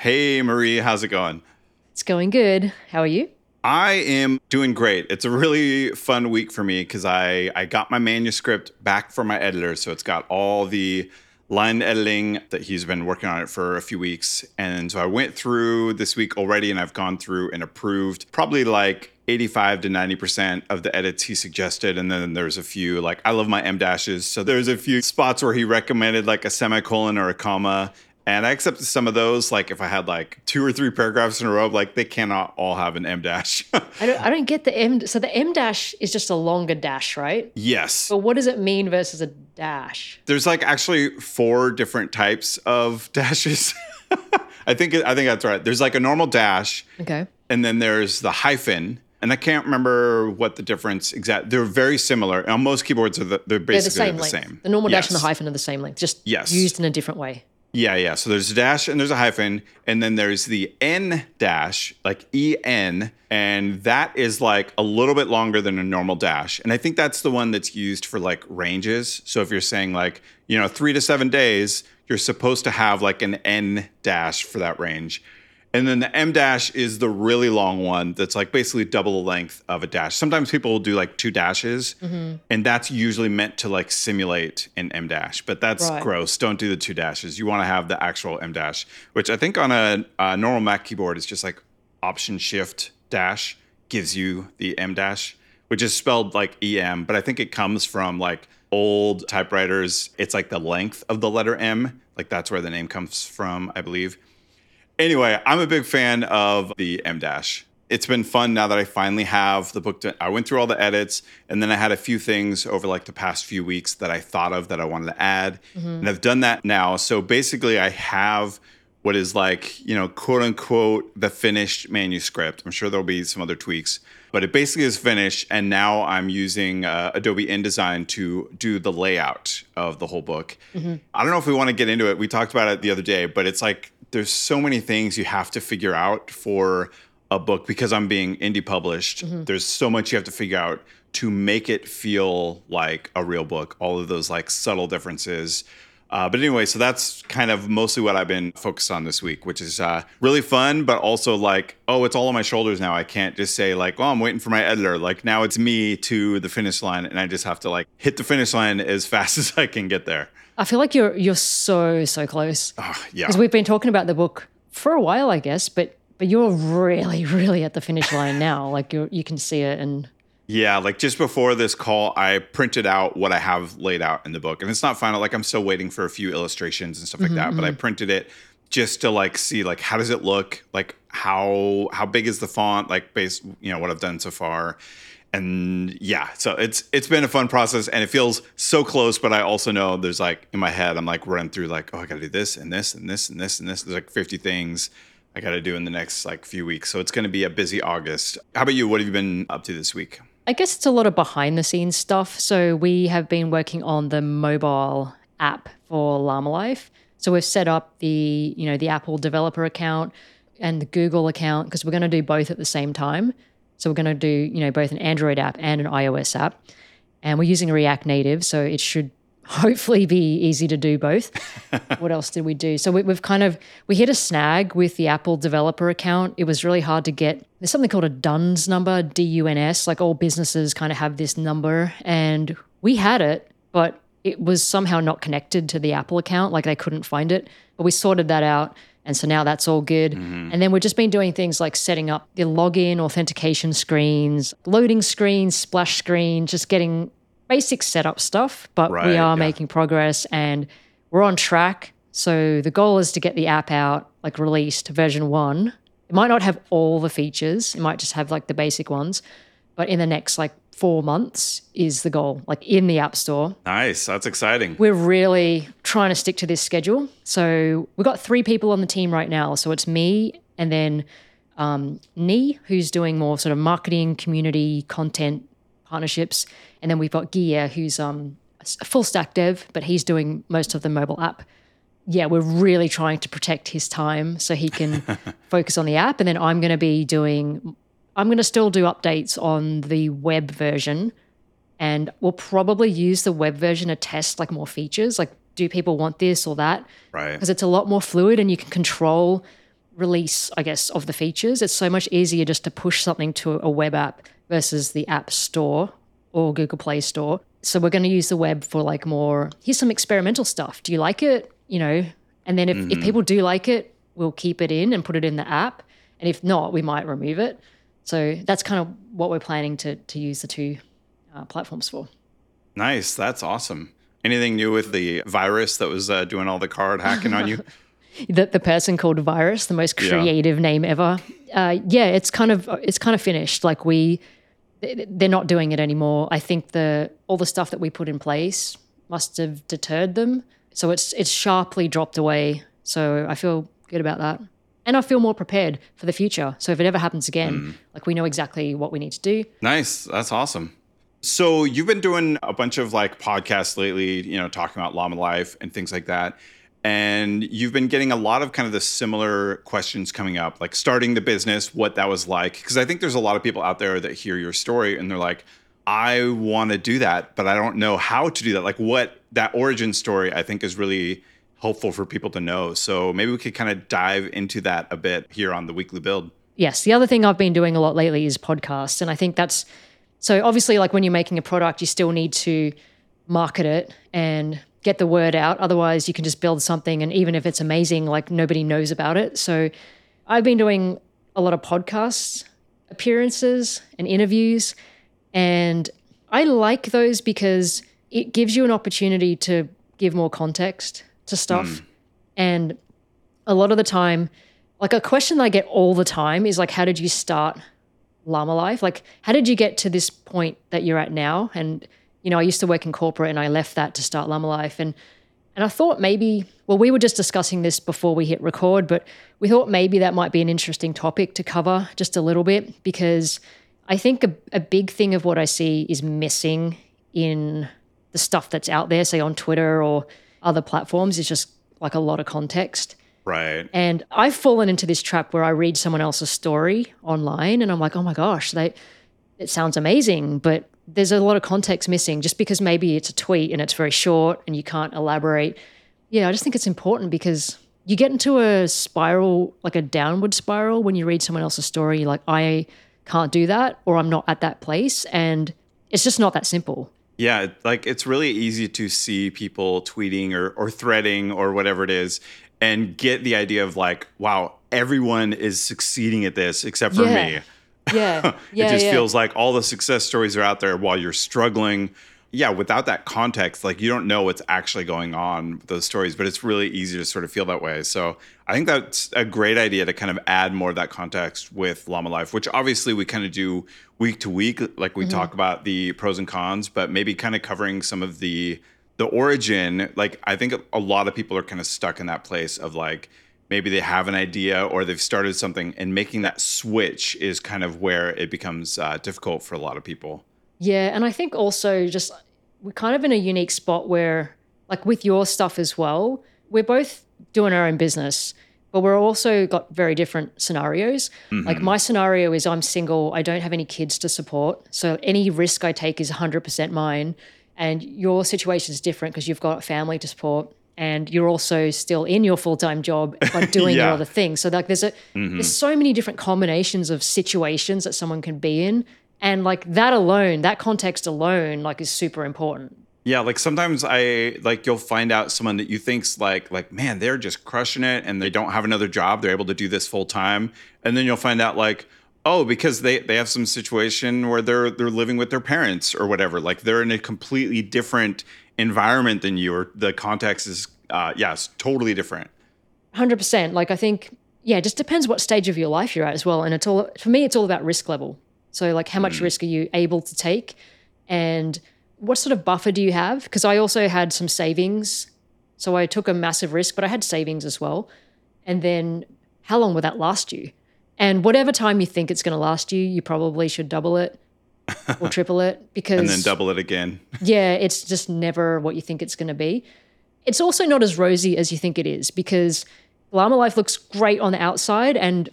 Hey, Marie, how's it going? It's going good. How are you? I am doing great. It's a really fun week for me because I, I got my manuscript back from my editor. So it's got all the line editing that he's been working on it for a few weeks. And so I went through this week already and I've gone through and approved probably like 85 to 90% of the edits he suggested. And then there's a few, like, I love my em dashes. So there's a few spots where he recommended like a semicolon or a comma. And I accepted some of those. Like if I had like two or three paragraphs in a row, like they cannot all have an em dash. I don't, I don't get the M. So the em dash is just a longer dash, right? yes. But what does it mean versus a dash? There's like actually four different types of dashes. I think I think that's right. There's like a normal dash, Okay. and then there's the hyphen. And I can't remember what the difference exact. They're very similar. On most keyboards, are the, they're They're the same the same. The normal dash and the hyphen are the same length, just Yes. used in a different way. Yeah, yeah. So there's a dash and there's a hyphen, and then there's the en dash, like EN, and that is like a little bit longer than a normal dash. And I think that's the one that's used for like ranges. So if you're saying like, you know, three to seven days, you're supposed to have like an en dash for that range. And then the em dash is the really long one that's like basically double the length of a dash. Sometimes people will do like two dashes, mm-hmm. and that's usually meant to like simulate an em dash, but that's Right. gross. Don't do the two dashes. You want to have the actual em dash, which I think on a, a normal Mac keyboard is just like Option Shift dash gives you the em dash, which is spelled like EM, but I think it comes from like old typewriters. It's like the length of the letter M, like that's where the name comes from, I believe. Anyway, I'm a big fan of the em dash. It's been fun now that I finally have the book. To, I went through all the edits, and then I had a few things over like the past few weeks that I thought of that I wanted to add, and I've done that now. So basically, I have what is like you know quote unquote the finished manuscript. I'm sure there'll be some other tweaks, but it basically is finished, and now I'm using uh, Adobe InDesign to do the layout of the whole book. I don't know if we want to get into it. We talked about it the other day, but it's like there's so many things you have to figure out for a book because I'm being indie published. Mm-hmm. There's so much you have to figure out to make it feel like a real book. All of those like subtle differences. Uh, but anyway, so that's kind of mostly what I've been focused on this week, which is uh, really fun, but also like, oh, it's all on my shoulders now. I can't just say like, oh, I'm waiting for my editor. Like now it's me to the finish line, and I just have to like hit the finish line as fast as I can get there. I feel like you're you're so so close Ah, yeah. because we've been talking about the book for a while, I guess. But but you're really really at the finish line now. Like you you can see it, and Yeah, like just before this call, I printed out what I have laid out in the book, and it's not final. Like I'm still waiting for a few illustrations and stuff like mm-hmm, that, but I mm-hmm. printed it just to like see like how does it look, like how how big is the font, like based you know what I've done so far, and yeah, so it's it's been a fun process, and it feels so close. But I also know there's like in my head, I'm like running through like oh I got to do this and this and this and this and this. There's like 50 things. I got to do in the next like few weeks. So it's going to be a busy August. How about you? What have you been up to this week? I guess it's a lot of behind the scenes stuff. So we have been working on the mobile app for Llama Life. So we've set up the, you know, the Apple developer account and the Google account because we're going to do both at the same time. So we're going to do, you know, both an Android app and an iOS app. And we're using React Native, so it should hopefully be easy to do both. what else did we do? So we, we've kind of we hit a snag with the Apple developer account. It was really hard to get. There's something called a DUNS number, D U N S. Like all businesses kind of have this number, and we had it, but it was somehow not connected to the Apple account. Like they couldn't find it. But we sorted that out. And so now that's all good. Mm-hmm. And then we've just been doing things like setting up the login authentication screens, loading screens, splash screen, just getting basic setup stuff. But Right, we are yeah. making progress and we're on track. So the goal is to get the app out, like released version one. It might not have all the features, it might just have like the basic ones. But in the next like four months is the goal, like in the App Store. Nice. That's exciting. We're really trying to stick to this schedule. So we've got three people on the team right now. So it's me and then um, Nee, who's doing more sort of marketing, community, content partnerships. And then we've got Gia, who's um, a full stack dev, but he's doing most of the mobile app. Yeah, we're really trying to protect his time so he can focus on the app. And then I'm going to be doing, I'm going to still do updates on the web version and we'll probably use the web version to test like more features like do people want this or that Right. because it's a lot more fluid and you can control release, I guess, of the features. It's so much easier just to push something to a web app versus the App Store or Google Play Store. So we're going to use the web for like more, here's some experimental stuff. Do you like it? You know, and then if, if people do like it, we'll keep it in and put it in the app. And if not, we might remove it. So that's kind of what we're planning to, to use the two uh, platforms for. Nice. That's awesome. Anything new with the virus that was uh, doing all the card hacking on you? the, the person called virus the most Yeah. creative name ever uh, yeah it's kind of it's kind of finished like we they're not doing it anymore. I think the all the stuff that we put in place must have deterred them. So it's it's sharply dropped away. So i feel good about that. And i feel more prepared for the future. So if it ever happens again mm. like we know exactly what we need to do. Nice. That's awesome. So you've been doing a bunch of like podcasts lately, you know, talking about llama life and things like that. And you've been getting a lot of kind of the similar questions coming up, like starting the business, what that was like. Because I think there's a lot of people out there that hear your story and they're like, I want to do that, but I don't know how to do that. Like what that origin story, I think is really helpful for people to know. So maybe we could kind of dive into that a bit here on the weekly build. yes, the other thing I've been doing a lot lately is podcasts. And I think that's so obviously, like when you're making a product, you still need to market it and get the word out. Otherwise, you can just build something, and even if it's amazing, like nobody knows about it. So I've been doing a lot of podcasts appearances and interviews. And I like those because it gives you an opportunity to give more context to stuff. Hmm. And a lot of the time, like a question that I get all the time is like, how did you start Llama Life? Like, how did you get to this point that you're at now? And, you know, I used to work in corporate and I left that to start Llama Life. And and I thought maybe, well, we were just discussing this before we hit record, but we thought maybe that might be an interesting topic to cover just a little bit because I think a, a big thing of what I see is missing in the stuff that's out there, say on Twitter or other platforms, is just like a lot of context. Right. And I've fallen into this trap where I read someone else's story online and I'm like, oh my gosh, they it sounds amazing, but there's a lot of context missing just because maybe it's a tweet and it's very short and you can't elaborate. Yeah, I just think it's important because you get into a spiral, like a downward spiral when you read someone else's story, like I can't do that or I'm not at that place. And it's just not that simple. Yeah, like it's really easy to see people tweeting or, or threading or whatever it is and get the idea of like, wow, everyone is succeeding at this except for Yeah. me. Yeah. Yeah. it just yeah. feels like all the success stories are out there while you're struggling. Yeah, without that context, like you don't know what's actually going on with those stories, but it's really easy to sort of feel that way. So I think that's a great idea to kind of add more of that context with Llama Life, which obviously we kind of do week to week, like we talk mm-hmm. about the pros and cons, but maybe kind of covering some of the the origin. Like I think a lot of people are kind of stuck in that place of like maybe they have an idea or they've started something and making that switch is kind of where it becomes uh, difficult for a lot of people Yeah, and I think also just we're kind of in a unique spot where, like with your stuff as well, we're both doing our own business, but we're also got very different scenarios. Like my scenario is I'm single, I don't have any kids to support, so any risk I take is 100% mine. And your situation is different because you've got family to support. And you're also still in your full time job, but doing your other things. So like, there's a mm-hmm. there's so many different combinations of situations that someone can be in, and like that alone, that context alone, like is super important. yeah like sometimes i like you'll find out someone that you think's like like man they're just crushing it and they don't have another job they're able to do this full time and then you'll find out like oh because they they have some situation where they're they're living with their parents or whatever like they're in a completely different environment than you or the context is uh yeah it's totally different Hundred percent. Like I think, yeah, it just depends what stage of your life you're at as well. And it's all for me, it's all about risk level. So like, how much risk are you able to take, and what sort of buffer do you have? Because I also had some savings, so I took a massive risk, but I had savings as well. And then, how long will that last you? And whatever time you think it's going to last you, you probably should double it or triple it because and then double it again yeah, it's just never what you think it's going to be. It's also not as rosy as you think it is because Llama Life looks great on the outside, and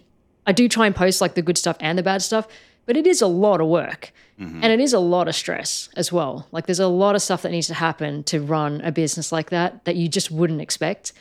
I do try and post like the good stuff and the bad stuff, but it is a lot of work mm-hmm. and it is a lot of stress as well. Like there's a lot of stuff that needs to happen to run a business like that that you just wouldn't expect.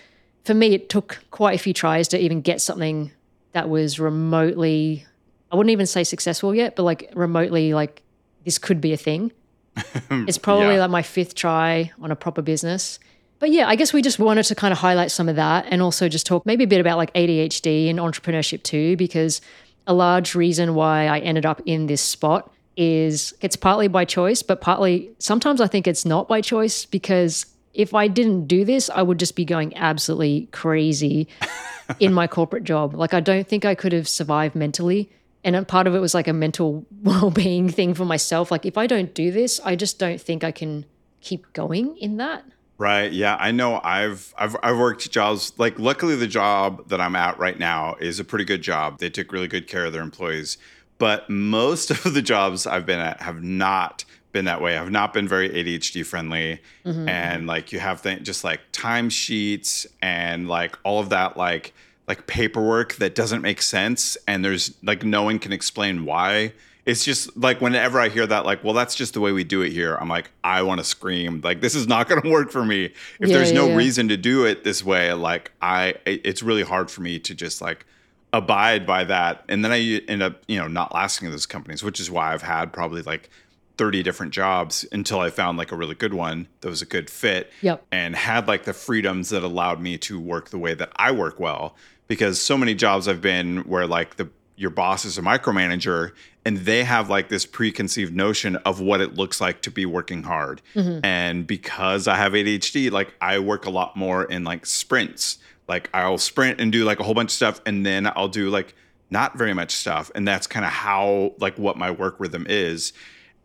For me, it took quite a few tries to even get something that was remotely, I wouldn't even say successful yet, but like remotely, like this could be a thing. it's probably Yeah. like my fifth try on a proper business. But yeah, I guess we just wanted to kind of highlight some of that and also just talk maybe a bit about like ADHD and entrepreneurship too, because a large reason why I ended up in this spot is it's partly by choice, but partly sometimes I think it's not by choice because if I didn't do this, I would just be going absolutely crazy in my corporate job. Like, I don't think I could have survived mentally. And a part of it was like a mental well being thing for myself. Like, if I don't do this, I just don't think I can keep going in that. Right. Yeah, I know. I've I've I've worked jobs like luckily the job that I'm at right now is a pretty good job. They took really good care of their employees. But most of the jobs I've been at have not been that way. Have not been very ADHD friendly. Mm-hmm. And like you have th- just like timesheets and like all of that like like paperwork that doesn't make sense and there's like no one can explain why it's just like whenever I hear that, like, well, that's just the way we do it here. I'm like, I want to scream. Like, this is not going to work for me. If Yeah, there's no yeah. reason to do it this way, like, I, it's really hard for me to just like abide by that. And then I end up, you know, not lasting in those companies, which is why I've had probably like 30 different jobs until I found like a really good one that was a good fit Yep. and had like the freedoms that allowed me to work the way that I work well. Because so many jobs I've been where like the your boss is a micromanager and they have like this preconceived notion of what it looks like to be working hard. Mm-hmm. And because I have ADHD, like I work a lot more in like sprints. Like I'll sprint and do like a whole bunch of stuff and then I'll do like not very much stuff. And that's kind of how like what my work rhythm is.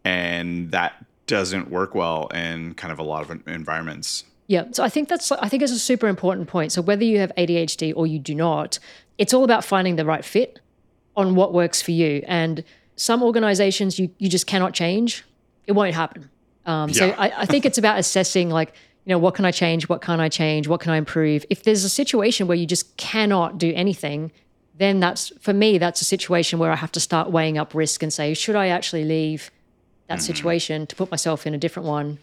And that doesn't work well in kind of a lot of environments. Yeah. So I think that's I think it's a super important point. So whether you have ADHD or you do not, it's all about finding the right fit on what works for you. And some organizations you you just cannot change. It won't happen. Um, So Yeah. I, I think it's about assessing like you know what can I change, what can't I change, what can I improve. If there's a situation where you just cannot do anything, then that's for me that's a situation where I have to start weighing up risk and say should I actually leave that mm-hmm. situation to put myself in a different one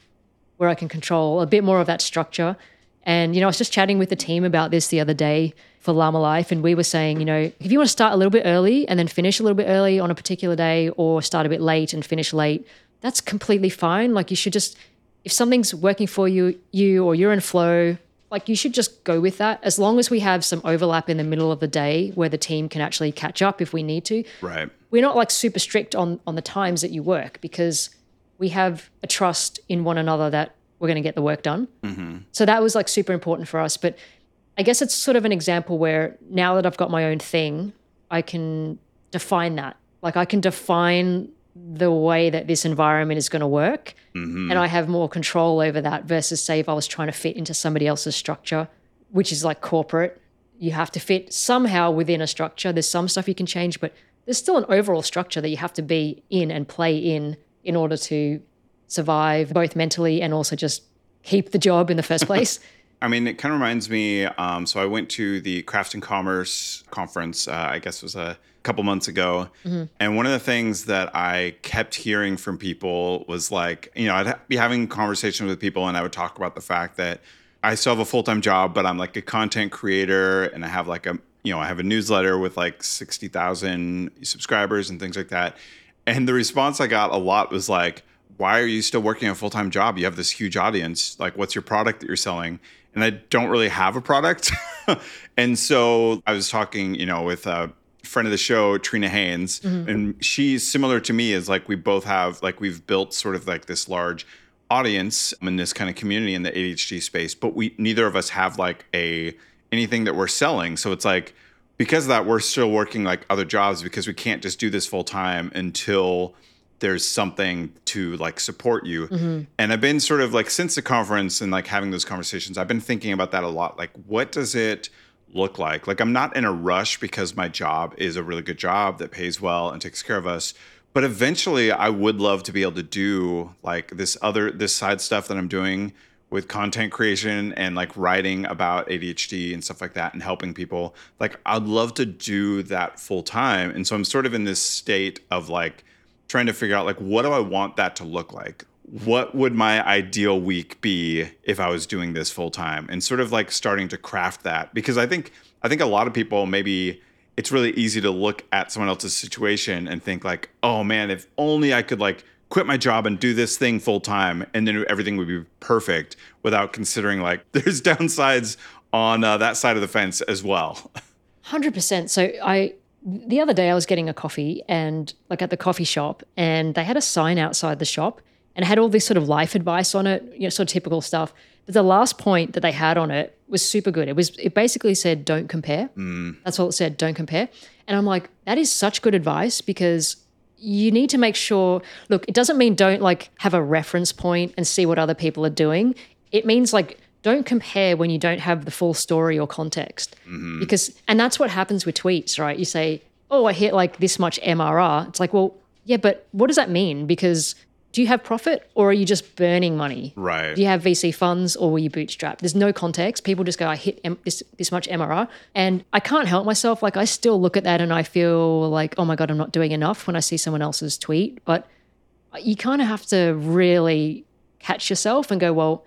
where I can control a bit more of that structure. And, you know, I was just chatting with the team about this the other day for Llama Life. And we were saying, you know, if you want to start a little bit early and then finish a little bit early on a particular day or start a bit late and finish late, that's completely fine. Like you should just, if something's working for you, you or you're in flow, like you should just go with that. As long as we have some overlap in the middle of the day where the team can actually catch up if we need to Right. we're not like super strict on on the times that you work because we have a trust in one another that we're going to get the work done. Mm-hmm. So that was like super important for us. But I guess it's sort of an example where now that I've got my own thing, I can define that. Like I can define the way that this environment is going to work, and I have more control over that versus say if I was trying to fit into somebody else's structure, which is like corporate. You have to fit somehow within a structure. There's some stuff you can change, but there's still an overall structure that you have to be in and play in in order to survive both mentally and also just keep the job in the first place. I mean, it kind of reminds me. Um, so I went to the Craft and Commerce conference. Uh, I guess it was a couple months ago, mm-hmm. and one of the things that I kept hearing from people was like, you know, I'd be having conversations with people, and I would talk about the fact that I still have a full time job, but I'm like a content creator, and I have like a, you know, I have a newsletter with like sixty thousand subscribers and things like that. And the response I got a lot was like, why are you still working a full time job? You have this huge audience. Like, what's your product that you're selling? And I don't really have a product. and so I was talking, you know, with a friend of the show, Trina Haynes, mm-hmm. and she's similar to me, is like we both have, like, we've built sort of like this large audience in this kind of community in the ADHD space, but we neither of us have like a anything that we're selling. So it's like, because of that, we're still working like other jobs because we can't just do this full time until there's something to like support you. Mm-hmm. And I've been sort of like since the conference and like having those conversations, I've been thinking about that a lot. Like, what does it look like? Like, I'm not in a rush because my job is a really good job that pays well and takes care of us. But eventually, I would love to be able to do like this other, this side stuff that I'm doing with content creation and like writing about ADHD and stuff like that and helping people. Like, I'd love to do that full time. And so I'm sort of in this state of like, trying to figure out like what do I want that to look like? What would my ideal week be if I was doing this full time? And sort of like starting to craft that because I think I think a lot of people maybe it's really easy to look at someone else's situation and think like, oh man, if only I could like quit my job and do this thing full time and then everything would be perfect without considering like there's downsides on uh, that side of the fence as well. 100%. So I the other day I was getting a coffee and like at the coffee shop and they had a sign outside the shop and had all this sort of life advice on it, you know, sort of typical stuff. But the last point that they had on it was super good. It was it basically said don't compare. Mm. That's all it said, don't compare. And I'm like, that is such good advice because you need to make sure look, it doesn't mean don't like have a reference point and see what other people are doing. It means like don't compare when you don't have the full story or context. Mm-hmm. Because and that's what happens with tweets, right? You say, "Oh, I hit like this much MRR." It's like, "Well, yeah, but what does that mean?" Because do you have profit or are you just burning money? Right. Do you have VC funds or were you bootstrapped? There's no context. People just go, I hit M- this, this much MRR. And I can't help myself. Like, I still look at that and I feel like, oh my God, I'm not doing enough when I see someone else's tweet. But you kind of have to really catch yourself and go, well,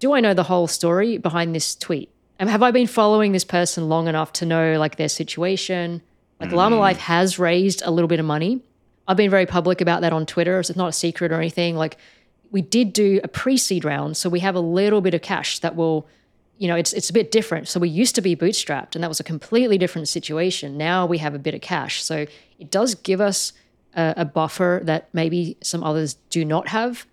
do I know the whole story behind this tweet? And have I been following this person long enough to know like their situation? Like Llama mm. Life has raised a little bit of money. I've been very public about that on Twitter. So it's not a secret or anything. Like we did do a pre-seed round, so we have a little bit of cash that will, you know, it's it's a bit different. So we used to be bootstrapped, and that was a completely different situation. Now we have a bit of cash, so it does give us a, a buffer that maybe some others do not have.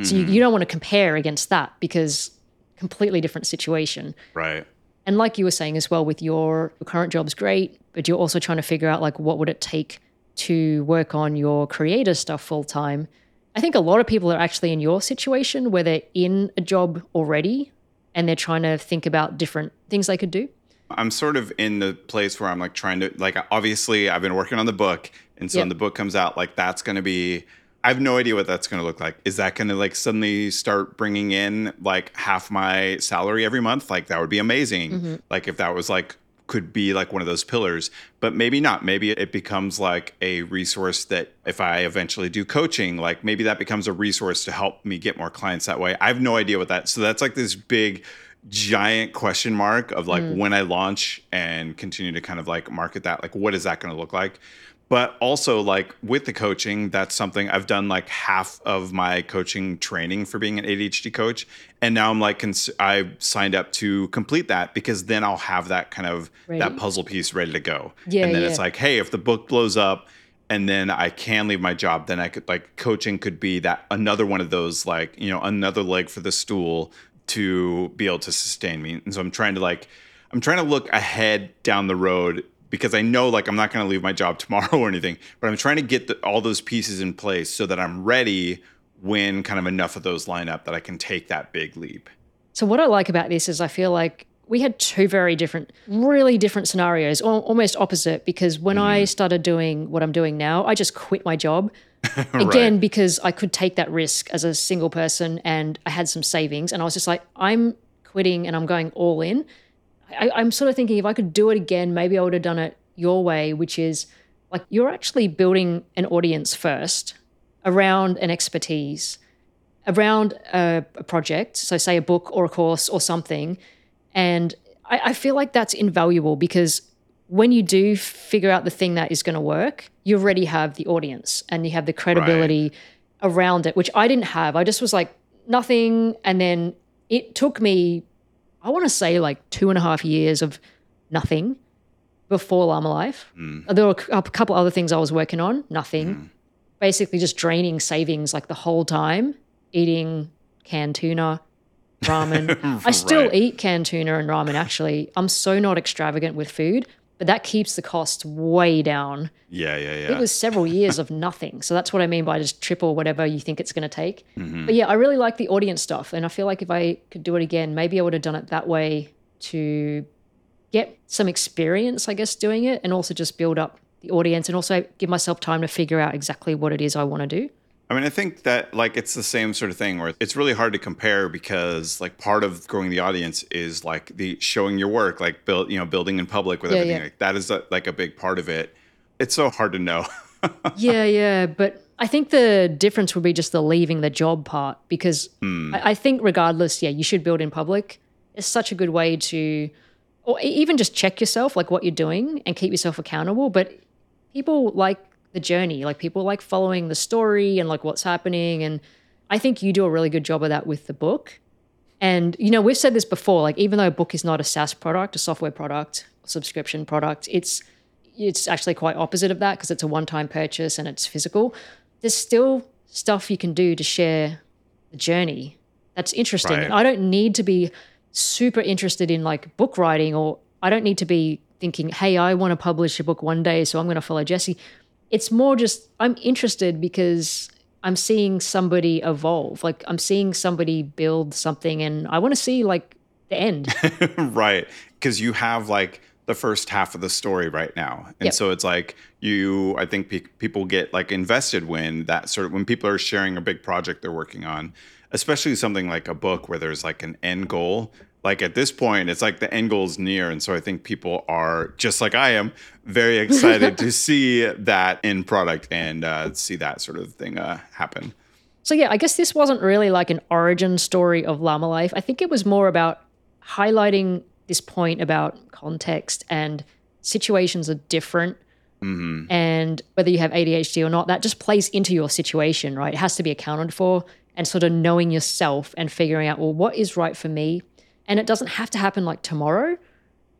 So you, you don't want to compare against that because completely different situation. Right. And like you were saying as well, with your, your current job's great, but you're also trying to figure out like what would it take to work on your creator stuff full time. I think a lot of people are actually in your situation where they're in a job already and they're trying to think about different things they could do. I'm sort of in the place where I'm like trying to like obviously I've been working on the book and so Yep. when the book comes out like that's going to be I have no idea what that's going to look like. Is that going to like suddenly start bringing in like half my salary every month? Like that would be amazing. Mm-hmm. Like if that was like could be like one of those pillars, but maybe not. Maybe it becomes like a resource that if I eventually do coaching, like maybe that becomes a resource to help me get more clients that way. I have no idea what that. So that's like this big giant question mark of like mm. when I launch and continue to kind of like market that, like what is that going to look like? But also like with the coaching, that's something I've done like half of my coaching training for being an ADHD coach, and now I'm like cons- I signed up to complete that because then I'll have that kind of Ready. that puzzle piece ready to go. Yeah, and then yeah. it's like, hey, if the book blows up and then I can leave my job, then I could like coaching could be that another one of those like, you know, another leg for the stool to be able to sustain me. And so I'm trying to like I'm trying to look ahead down the road because I know like I'm not going to leave my job tomorrow or anything, but I'm trying to get the, all those pieces in place so that I'm ready when kind of enough of those line up that I can take that big leap. So what I like about this is I feel like we had two very different, really different scenarios, almost opposite. Because when I mm-hmm. started doing what I'm doing now, I just quit my job again Right. because I could take that risk as a single person and I had some savings, and I was just like, I'm quitting and I'm going all in. I, I'm sort of thinking if I could do it again, maybe I would have done it your way, which is like you're actually building an audience first around an expertise around a, a project, so say a book or a course or something, and I, I feel like that's invaluable because when you do figure out the thing that is going to work, you already have the audience and you have the credibility around it, which I didn't have. I just was like nothing, and then it took me, I want to say like two and a half years of nothing before Llama Life. Mm. There were a couple other things I was working on, nothing. Mm-hmm. Basically, just draining savings like the whole time, eating canned tuna, ramen. Oh. I still Right. eat canned tuna and ramen, actually. I'm so not extravagant with food, but that keeps the cost way down. Yeah, yeah, yeah. It was several years of nothing. So that's what I mean by just triple whatever you think it's going to take. Mm-hmm. But yeah, I really like the audience stuff. And I feel like if I could do it again, maybe I would have done it that way to get some experience, I guess, doing it and also just build up the audience and also give myself time to figure out exactly what it is I want to do. I mean, I think that like it's the same sort of thing where it's really hard to compare because like part of growing the audience is like the showing your work, like build, you know, building in public with Yeah, everything. yeah. Like that is a, like a big part of it. It's so hard to know. yeah, yeah. But I think the difference would be just the leaving the job part because hmm. I, I think, regardless, yeah, you should build in public. It's such a good way to or even just check yourself, like what you're doing, and keep yourself accountable. But people like the journey, like people like following the story and like what's happening. And I think you do a really good job of that with the book. And you know, we've said this before. Like, even though a book is not a SaaS product, a software product, subscription product, it's it's actually quite opposite of that because it's a one-time purchase and it's physical. There's still stuff you can do to share the journey. That's interesting. Right. I don't need to be super interested in like book writing or I don't need to be thinking, hey, I want to publish a book one day, so I'm going to follow Jesse. It's more just I'm interested because I'm seeing somebody evolve. Like I'm seeing somebody build something and I want to see like the end. right because you have like the first half of the story right now and Yep. so it's like you i think pe- people get like invested when that sort of when people are sharing a big project they're working on especially something like a book where there's like an end goal like at this point it's like the end goal is near and so i think people are just like i am very excited to see that end product and uh, see that sort of thing uh, happen So yeah, I guess this wasn't really like an origin story of Llama Life. I think it was more about highlighting this point about context and situations are different. And whether you have ADHD or not, that just plays into your situation, right? It has to be accounted for and sort of knowing yourself and figuring out, well, what is right for me? And it doesn't have to happen like tomorrow.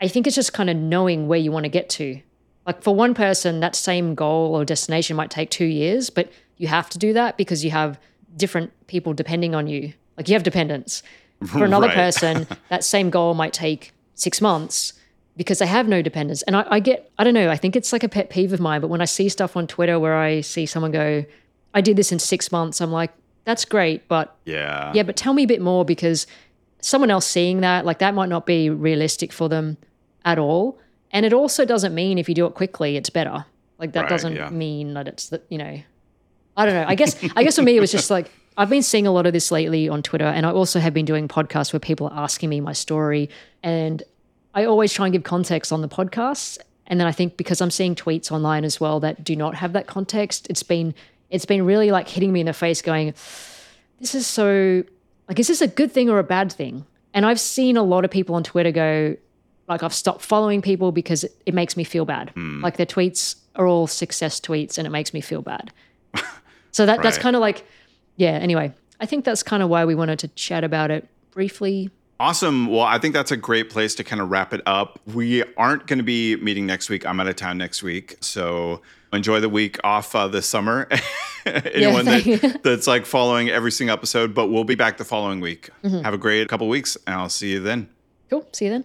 I think it's just kind of knowing where you want to get to. Like for one person, that same goal or destination might take two years, but you have to do that because you have different people depending on you. Like you have dependents. For another Right. person, that same goal might take six months because they have no dependents. And I, I get, I don't know, I think it's like a pet peeve of mine, but when I see stuff on Twitter where I see someone go, I did this in six months, I'm like, that's great, but yeah yeah, but tell me a bit more because someone else seeing that, like that might not be realistic for them at all. And it also doesn't mean if you do it quickly, it's better. Like that Right, doesn't yeah. mean that it's that you know, I don't know. I guess, I guess for me, it was just like, I've been seeing a lot of this lately on Twitter. And I also have been doing podcasts where people are asking me my story. And I always try and give context on the podcasts. And then I think because I'm seeing tweets online as well that do not have that context, it's been, it's been really like hitting me in the face going, this is so like is this a good thing or a bad thing? And i've seen a lot of people on twitter go like i've stopped following people because it, it makes me feel bad. Hmm. Like their tweets are all success tweets and it makes me feel bad. So that that's kind of like yeah anyway i think that's kind of why we wanted to chat about it briefly Awesome. Well, I think that's a great place to kind of wrap it up. We aren't going to be meeting next week. I'm out of town next week. So enjoy the week off uh, this summer. Anyone you. that, that's like following every single episode, but we'll be back the following week. Mm-hmm. Have a great couple weeks, and I'll see you then. cool see you then